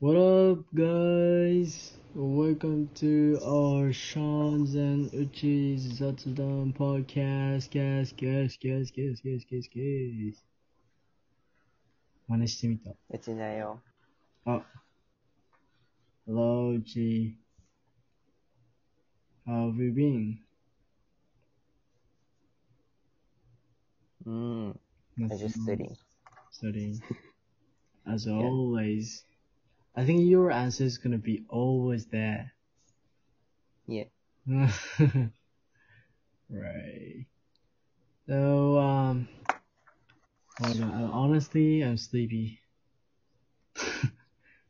What up, guys? Welcome to our Sean's and Uchi's Zatsudan podcast. Guess, guess, guess, guess, guess, guess, guess. 真似してみた。うちだよ。あ。Hello, Uchi. How have you been? うん。I just studying. Studying. As Yeah. always. I think your answer is gonna be always there. Yeah. right. So, um, hold on. Uh, Honestly, I'm sleepy.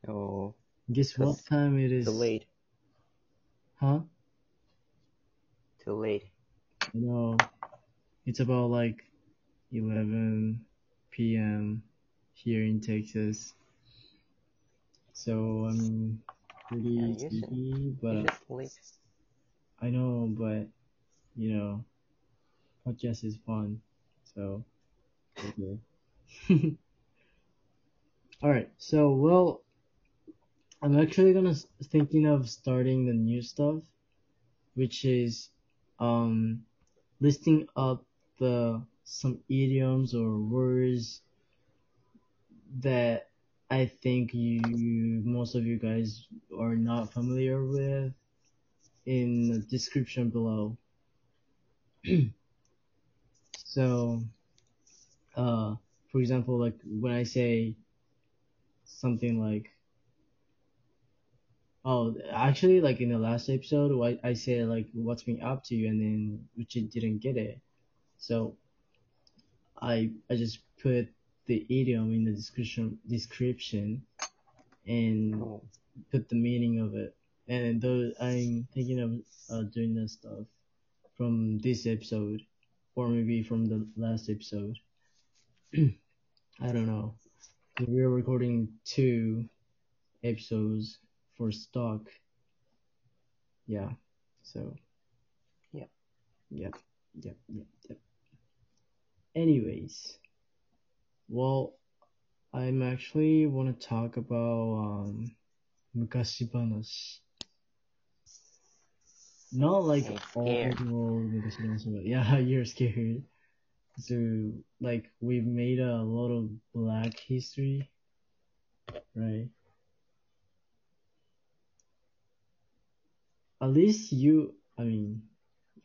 Oh, Guess what time it is? too late. Huh? Too late. Know. It's about like 11 p.m. here in Texas. So I'm pretty Yeah, sleepy, but You just late. I know, but you know, podcast is fun, so okay. All right, so well, I'm actually gonna thinking of starting the new stuff, which is um listing up the some idioms or words that I think you most of you guys are not familiar with in the description below. so, uh, for example, like when I say something like, oh, actually, like in the last episode, I, I said like what's been up to you, and then Uchi didn't get it. So, I I just put the idiom in the description description, and Oh, put the meaning of it. And though I'm thinking of uh, doing that stuff from this episode, or maybe from the last episode. I don't know. We're recording two episodes for stock. Yeah. So. Yep. Yep. Yep. Yep. Yep. Anyways, well, I'm actually want to talk about um, mukashibanas. Not like all old but yeah, you're scared. So like we've made a lot of black history, right? At least you, I mean,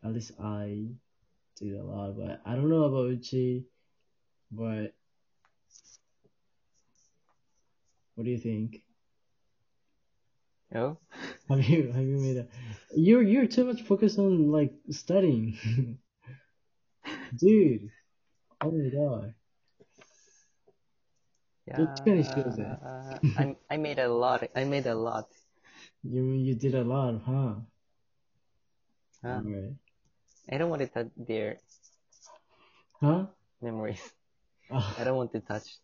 at least I did a lot, but I don't know about Uchi, but what do you think? oh, Have you have you made a you're you're too much focused on like studying. Dude. Oh my god. yeah. Yours. Uh, I I made a lot. I made a lot. You you did a lot, huh? Huh? Alright. I don't want to touch their Huh? memories. I Oh, don't want to touch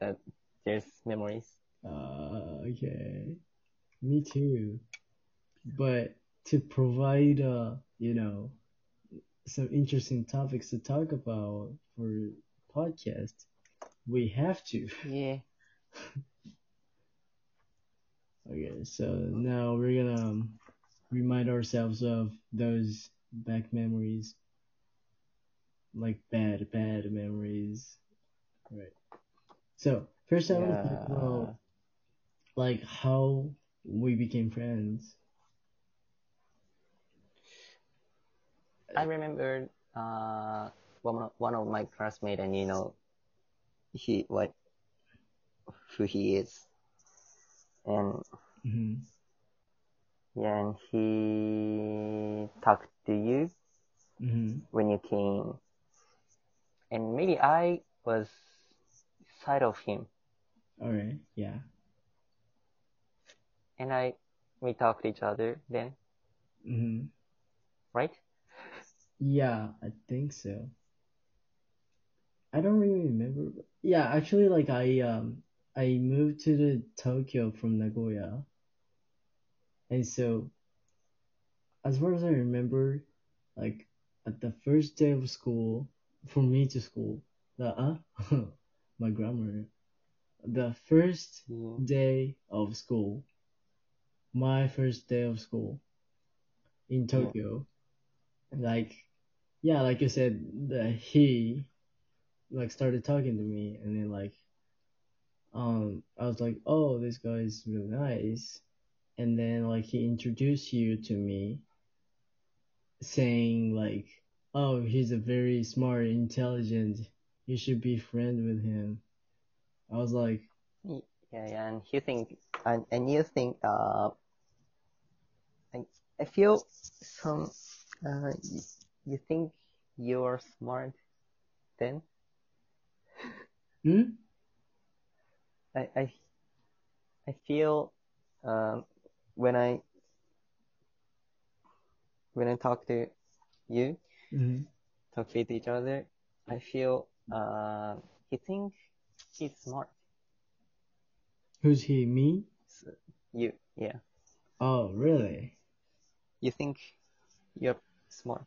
that there's memories. Uh, okay. Me too. But to provide uh, you know, some interesting topics to talk about for podcast, we have to. Yeah. Okay, so now we're gonna um, remind ourselves of those back memories, like bad, bad memories. Right. So first, I want to talk about like how we became friends. I remember uh one of, one of my classmates, and you know, he what who he is, and hmm yeah, and he talked to you hmm when you came, and maybe I was side of him, All right. Yeah. And I we talked to each other then, hmm right? Yeah, I think so. I don't really remember. Yeah, actually, like I um I moved to the Tokyo from Nagoya, and so as far as I remember, like at the first day of school, for me to school, the uh, my grammar, the first Yeah. day of school, my first day of school in Tokyo, like, yeah, like you said, the he like started talking to me, and then like, um, I was like, oh, this guy is really nice, and then like he introduced you to me, saying like, oh, he's a very smart, intelligent. You should be friend with him. I was like, Yeah, yeah, and you think, and, and you think, uh, I, I feel some, uh, you, you think you're smart then? hmm? I, I, I feel, um, when I, when I talk to you, hmm talk with each other, I feel, uh, he think he's smart. Who's he? Me? So, you, yeah, Oh, really? You think you're smart?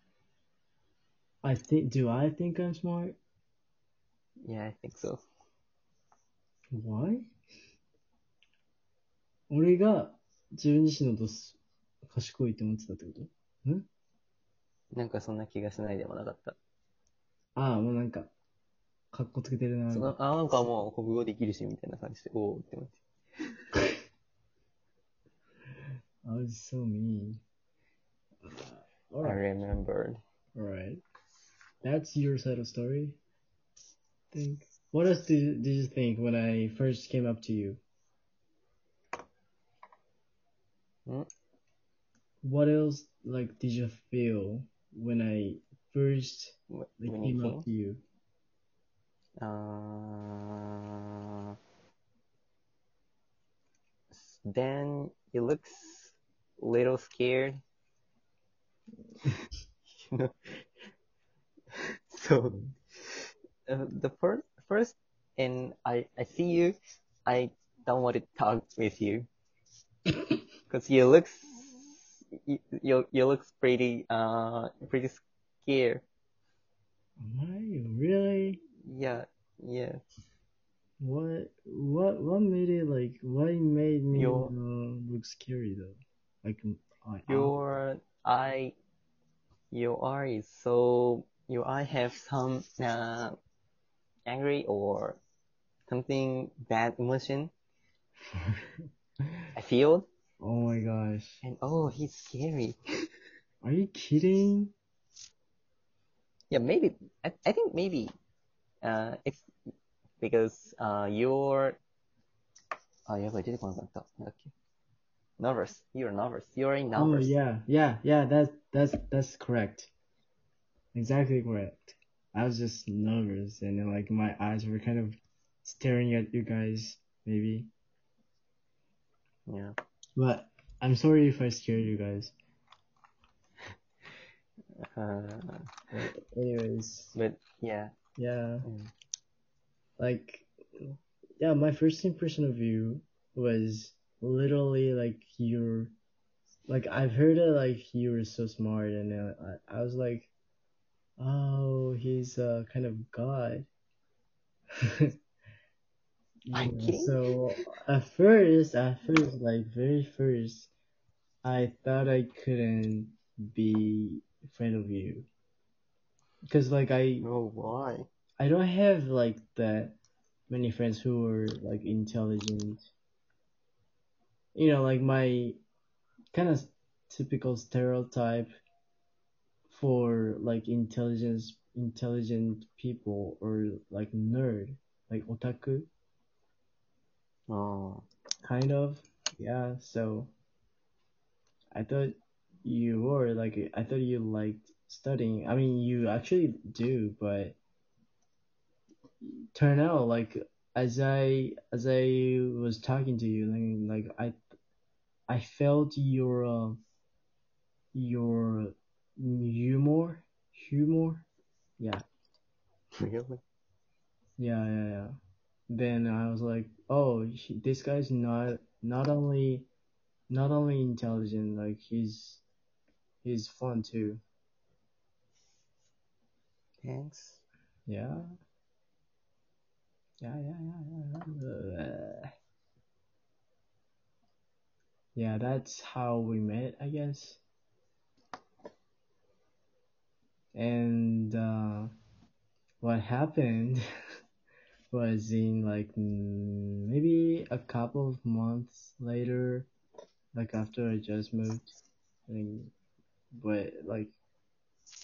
I think. Do I think I'm smart? Yeah, I think so. Why? 俺が自分自身のことす賢いって思ってたってこと？なんかそんな気がしないでもなかった。ああ、もうなんか、かっこつけてるな。そのあ、なんかもう国語できるし、みたいな感じで、おーって思って。I was so mean. Uh, I remembered. alright. That's your side of story. Think. What else did, did you think when I first came up to you? Hmm? What else like did you feel when I first like, When came up to you? Uh, then you looks s- little scared. You know. So uh, the first first and I I see you, I don't want to talk with you because you look you you, you look pretty uh pretty scared. Am I really? Yeah, yeah. What what what made it like what made me uh, look scary though? Like I, Your eye, UI is so UI have some uh, angry or something bad emotion. I feel. Oh my gosh. And oh, he's scary. Are you kidding? Yeah, maybe. I, I think maybe. Uh, it's because uh, your. oh yeah 이제 광고 딱. okay. Nervous? You're nervous. You're in. Oh yeah, yeah, yeah. That's that's that's correct. Exactly correct. I was just nervous, and then, like my eyes were kind of staring at you guys, maybe. Yeah. But I'm sorry if I scared you guys. Uh, anyways. But yeah. Yeah. Mm. Like, yeah, my first impression of you was literally like you're like i've heard it like you were so smart and uh, I, I was like oh he's uh kind of god Yeah, so at first at first like very first i thought i couldn't be friend of you because like i Oh, why? I don't have like that many friends who are like intelligent. You know, like my kind of typical stereotype for like intelligence intelligent people or like nerd, like otaku, Oh, kind of. Yeah, so I thought you were like I thought you liked studying. I mean, you actually do, but turn out like as I as I was talking to you, like, like I I felt your uh, your humor humor. Yeah, really? yeah, yeah, yeah. Then I was like, oh, he, this guy's not not only not only intelligent, like he's he's fun too. Thanks. Yeah. yeah, yeah, yeah, yeah. Uh, yeah, that's how we met, I guess. And uh, what happened was in like maybe a couple of months later, like after I just moved, I think, but like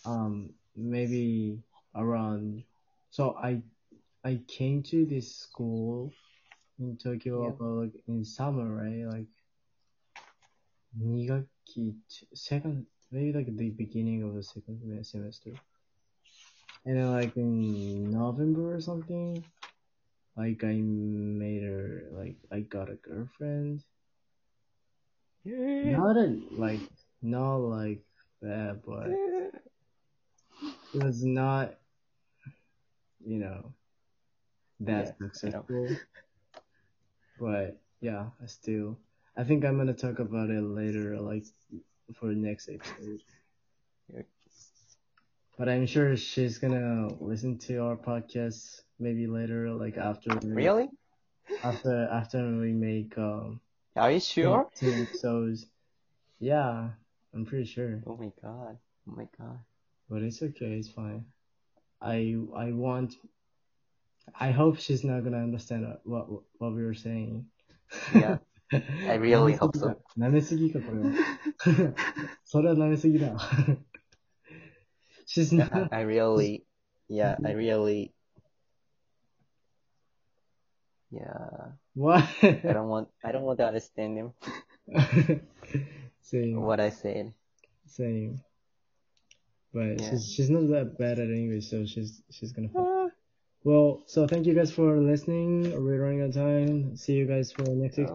um maybe around. So I I came to this school in Tokyo Yeah. about like in summer, right? Like 2学期 second maybe like the beginning of the second semester. And then like in November or something, like I made her like I got a girlfriend. Not a like not like that, but it was not you know that Yeah, successful. But yeah, I still I think I'm gonna talk about it later, like for the next episode. Yeah. But I'm sure she's gonna listen to our podcast maybe later, like after Really? after after we make um Are you sure? 10 episodes. Yeah, I'm pretty sure. Oh my god. Oh my god. But it's okay, it's fine. I I want I hope she's not gonna understand what what, what we were saying. Yeah, I really hope so. 舐めすぎか、これは。それは舐めすぎだ。she's I, not. I really, yeah, I really, yeah. What? I don't want, I don't want to understand him. Same. What I said. Same. But Yeah. she's she's not that bad at English, so she's she's gonna. Fuck. Well, so thank you guys for listening. We're running out of time. See you guys for next week.